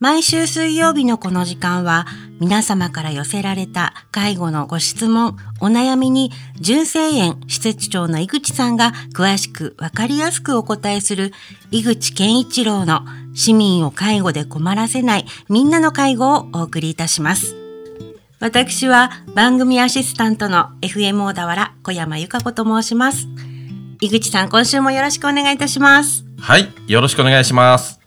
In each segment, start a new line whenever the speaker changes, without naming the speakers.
毎週水曜日のこの時間は皆様から寄せられた介護のご質問、お悩みに純正園施設長の井口さんが詳しくわかりやすくお答えする井口健一郎の市民を介護で困らせないみんなの介護をお送りいたします。私は番組アシスタントの FM 小田原小山由香子と申します。井口さん、今週もよろしくお願いいたします。
はい、よろしくお願いします。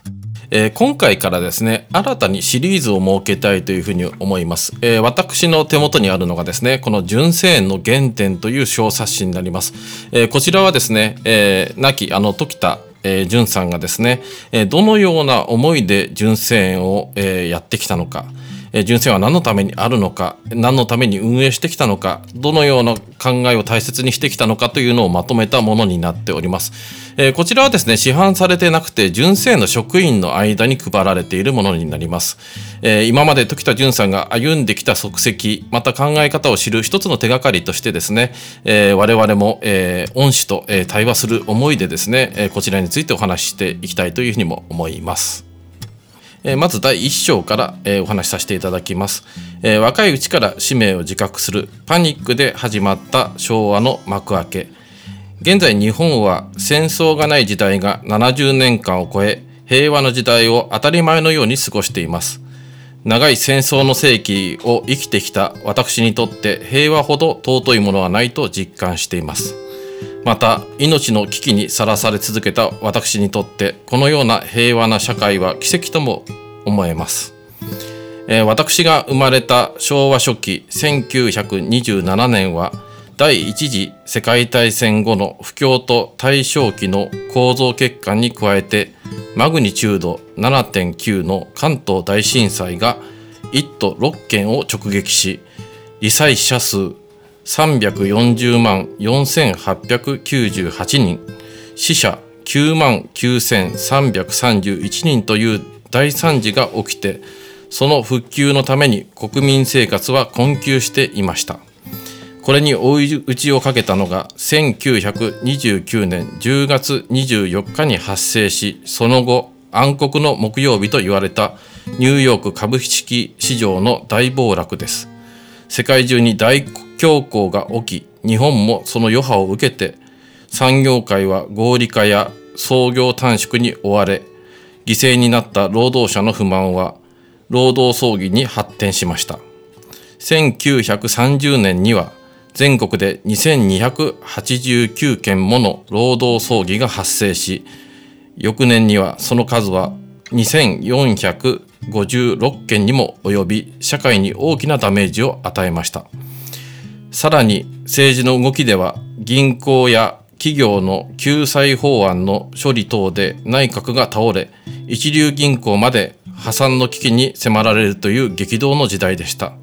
えー、今回からですね、新たにシリーズを設けたいというふうに思います。えー、私の手元にあるのがですね、この純正園の原点という小冊子になります。えー、こちらはですね、え亡きあの時田えー、淳さんがですね、え、どのような思いで純正園を、え、やってきたのか、え純正は何のためにあるのか何のために運営してきたのかどのような考えを大切にしてきたのかというのをまとめたものになっております、え、こちらはですね市販されてなくて純正の職員の間に配られているものになります、え、今まで時田淳さんが歩んできた足跡また考え方を知る一つの手がかりとしてですね、え、我々も、え恩師と、え対話する思いでですね、えこちらについてお話ししていきたいというふうにも思います。まず第1章から、お話しさせていただきます、若いうちから使命を自覚するパニックで始まった昭和の幕開け。現在日本は戦争がない時代が70年間を超え平和の時代を当たり前のように過ごしています。長い戦争の世紀を生きてきた私にとって平和ほど尊いものはないと実感しています。また命の危機にさらされ続けた私にとってこのような平和な社会は奇跡とも思えます、えー、私が生まれた昭和初期1927年は第一次世界大戦後の不況と大正期の構造欠陥に加えてマグニチュード7.9の関東大震災が1都6県を直撃し罹災者数340万4898人死者9万9331人という大惨事が起きてその復旧のために国民生活は困窮していました。これに追い打ちをかけたのが1929年10月24日に発生しその後暗黒の木曜日と言われたニューヨーク株式市場の大暴落です。世界中に大恐慌が起き日本もその余波を受けて産業界は合理化や創業短縮に追われ犠牲になった労働者の不満は労働争議に発展しました1930年には全国で2289件もの労働争議が発生し翌年にはその数は2456件にも及び社会に大きなダメージを与えました。さらに政治の動きでは銀行や企業の救済法案の処理等で内閣が倒れ一流銀行まで破産の危機に迫られるという激動の時代でした、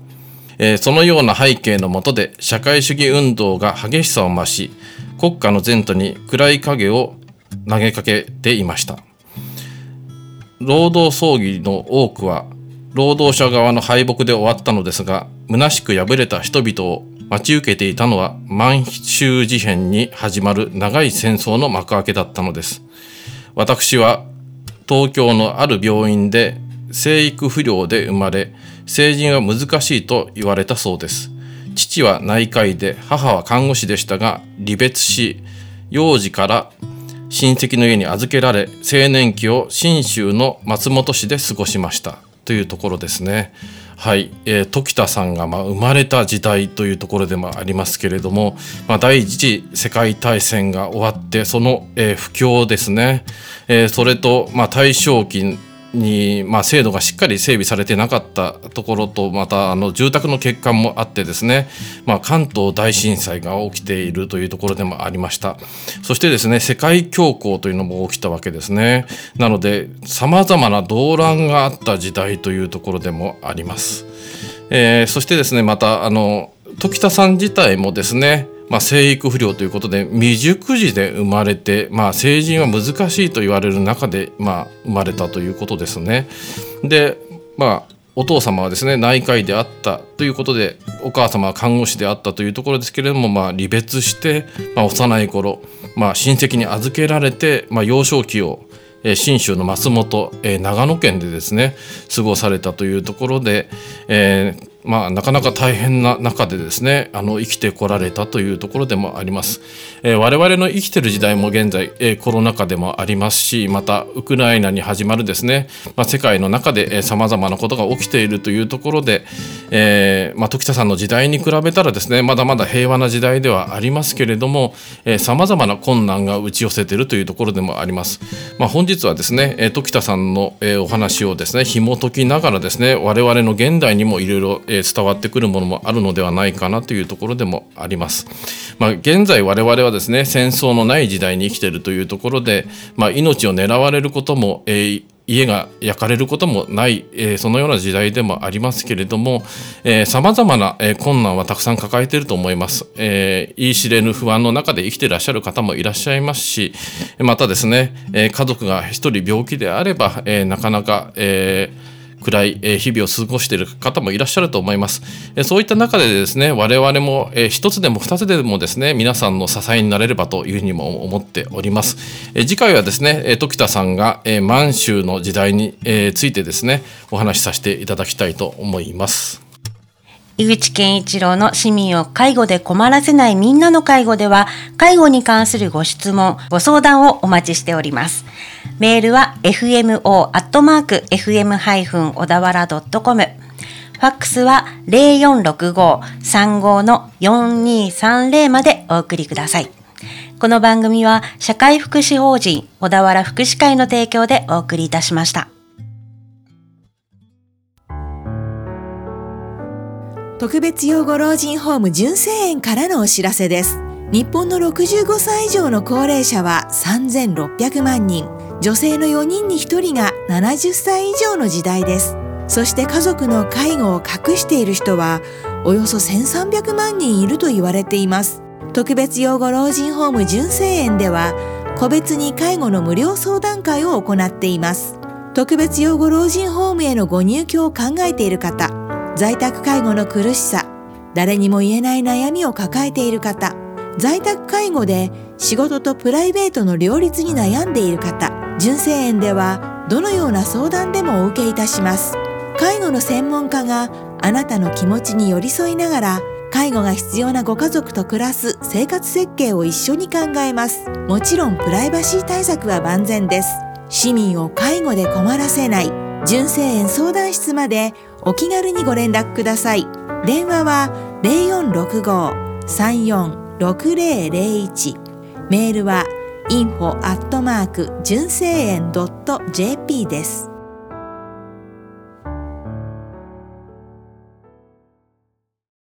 えー、そのような背景のもとで社会主義運動が激しさを増し国家の前途に暗い影を投げかけていました。労働争議の多くは労働者側の敗北で終わったのですが虚しく敗れた人々を待ち受けていたのは満州事変に始まる長い戦争の幕開けだったのです。私は東京のある病院で生育不良で生まれ、成人は難しいと言われたそうです。父は内科医で母は看護師でしたが離別し、幼児から親戚の家に預けられ、青年期を信州の松本市で過ごしましたというところですね。はい、えー、時田さんがまあ生まれた時代というところでもありますけれども、まあ、第一次世界大戦が終わってその、えー、不況ですね、えー、それと、まあ、大正期に、まあ、制度がしっかり整備されてなかったところとまたあの住宅の欠陥もあってですね、まあ、関東大震災が起きているというところでもありました。そしてですね世界恐慌というのも起きたわけですね。なのでさまざまな動乱があった時代というところでもあります、えー、そしてですねまたあの時田さん自体もですねまあ、生育不良ということで未熟児で生まれて、まあ、成人は難しいと言われる中で、まあ、生まれたということですね。で、まあ、お父様はですね内科医であったということでお母様は看護師であったというところですけれども、まあ、離別して、まあ、幼い頃、まあ、親戚に預けられて、まあ、幼少期を、信州の松本、長野県でですね過ごされたというところで、えー、まあ、なかなか大変な中でですねあの生きてこられたというところでもあります、えー、我々の生きてる時代も現在、えー、コロナ禍でもありますしまたウクライナに始まるですね、まあ、世界の中でさまざまなことが起きているというところで、えーまあ、時田さんの時代に比べたらですねまだまだ平和な時代ではありますけれどもさまざまな困難が打ち寄せているというところでもあります、まあ、本日はですね時田さんのお話をですね紐解きながらですね我々の現代にもいろいろえ伝わってくるものもあるのではないかなというところでもあります。まあ、現在我々はですね戦争のない時代に生きているというところで、まあ、命を狙われることも、えー家が焼かれることもない、えー、そのような時代でもありますけれどもさまざまな、えー、困難はたくさん抱えていると思います、えー、言い知れぬ不安の中で生きていらっしゃる方もいらっしゃいますしまたですね、えー、家族が一人病気であれば、えー、なかなか、えー暗い日々を過ごしている方もいらっしゃると思います。そういった中でですね、我々も一つでも二つでもですね、皆さんの支えになれればというふうにも思っております。次回はですね、時田さんが満州の時代についてですね、お話しさせていただきたいと思います。
井口健一郎の市民を介護で困らせないみんなの介護では、介護に関するご質問、ご相談をお待ちしております。メールは fmo.fm- 小田原 .com。ファックスは0465-35の4230までお送りください。この番組は社会福祉法人小田原福祉会の提供でお送りいたしました。
特別養護老人ホーム純正園からのお知らせです。日本の65歳以上の高齢者は3600万人。女性の4人に1人が70歳以上の時代です。そして家族の介護を隠している人はおよそ1300万人いると言われています。特別養護老人ホーム純正園では個別に介護の無料相談会を行っています。特別養護老人ホームへのご入居を考えている方、在宅介護の苦しさ誰にも言えない悩みを抱えている方在宅介護で仕事とプライベートの両立に悩んでいる方純正園ではどのような相談でもお受けいたします。介護の専門家があなたの気持ちに寄り添いながら介護が必要なご家族と暮らす生活設計を一緒に考えます。もちろんプライバシー対策は万全です。市民を介護で困らせない。純正園相談室までお気軽にご連絡ください。電話は0465-346001メールは info 純正園 .jp です。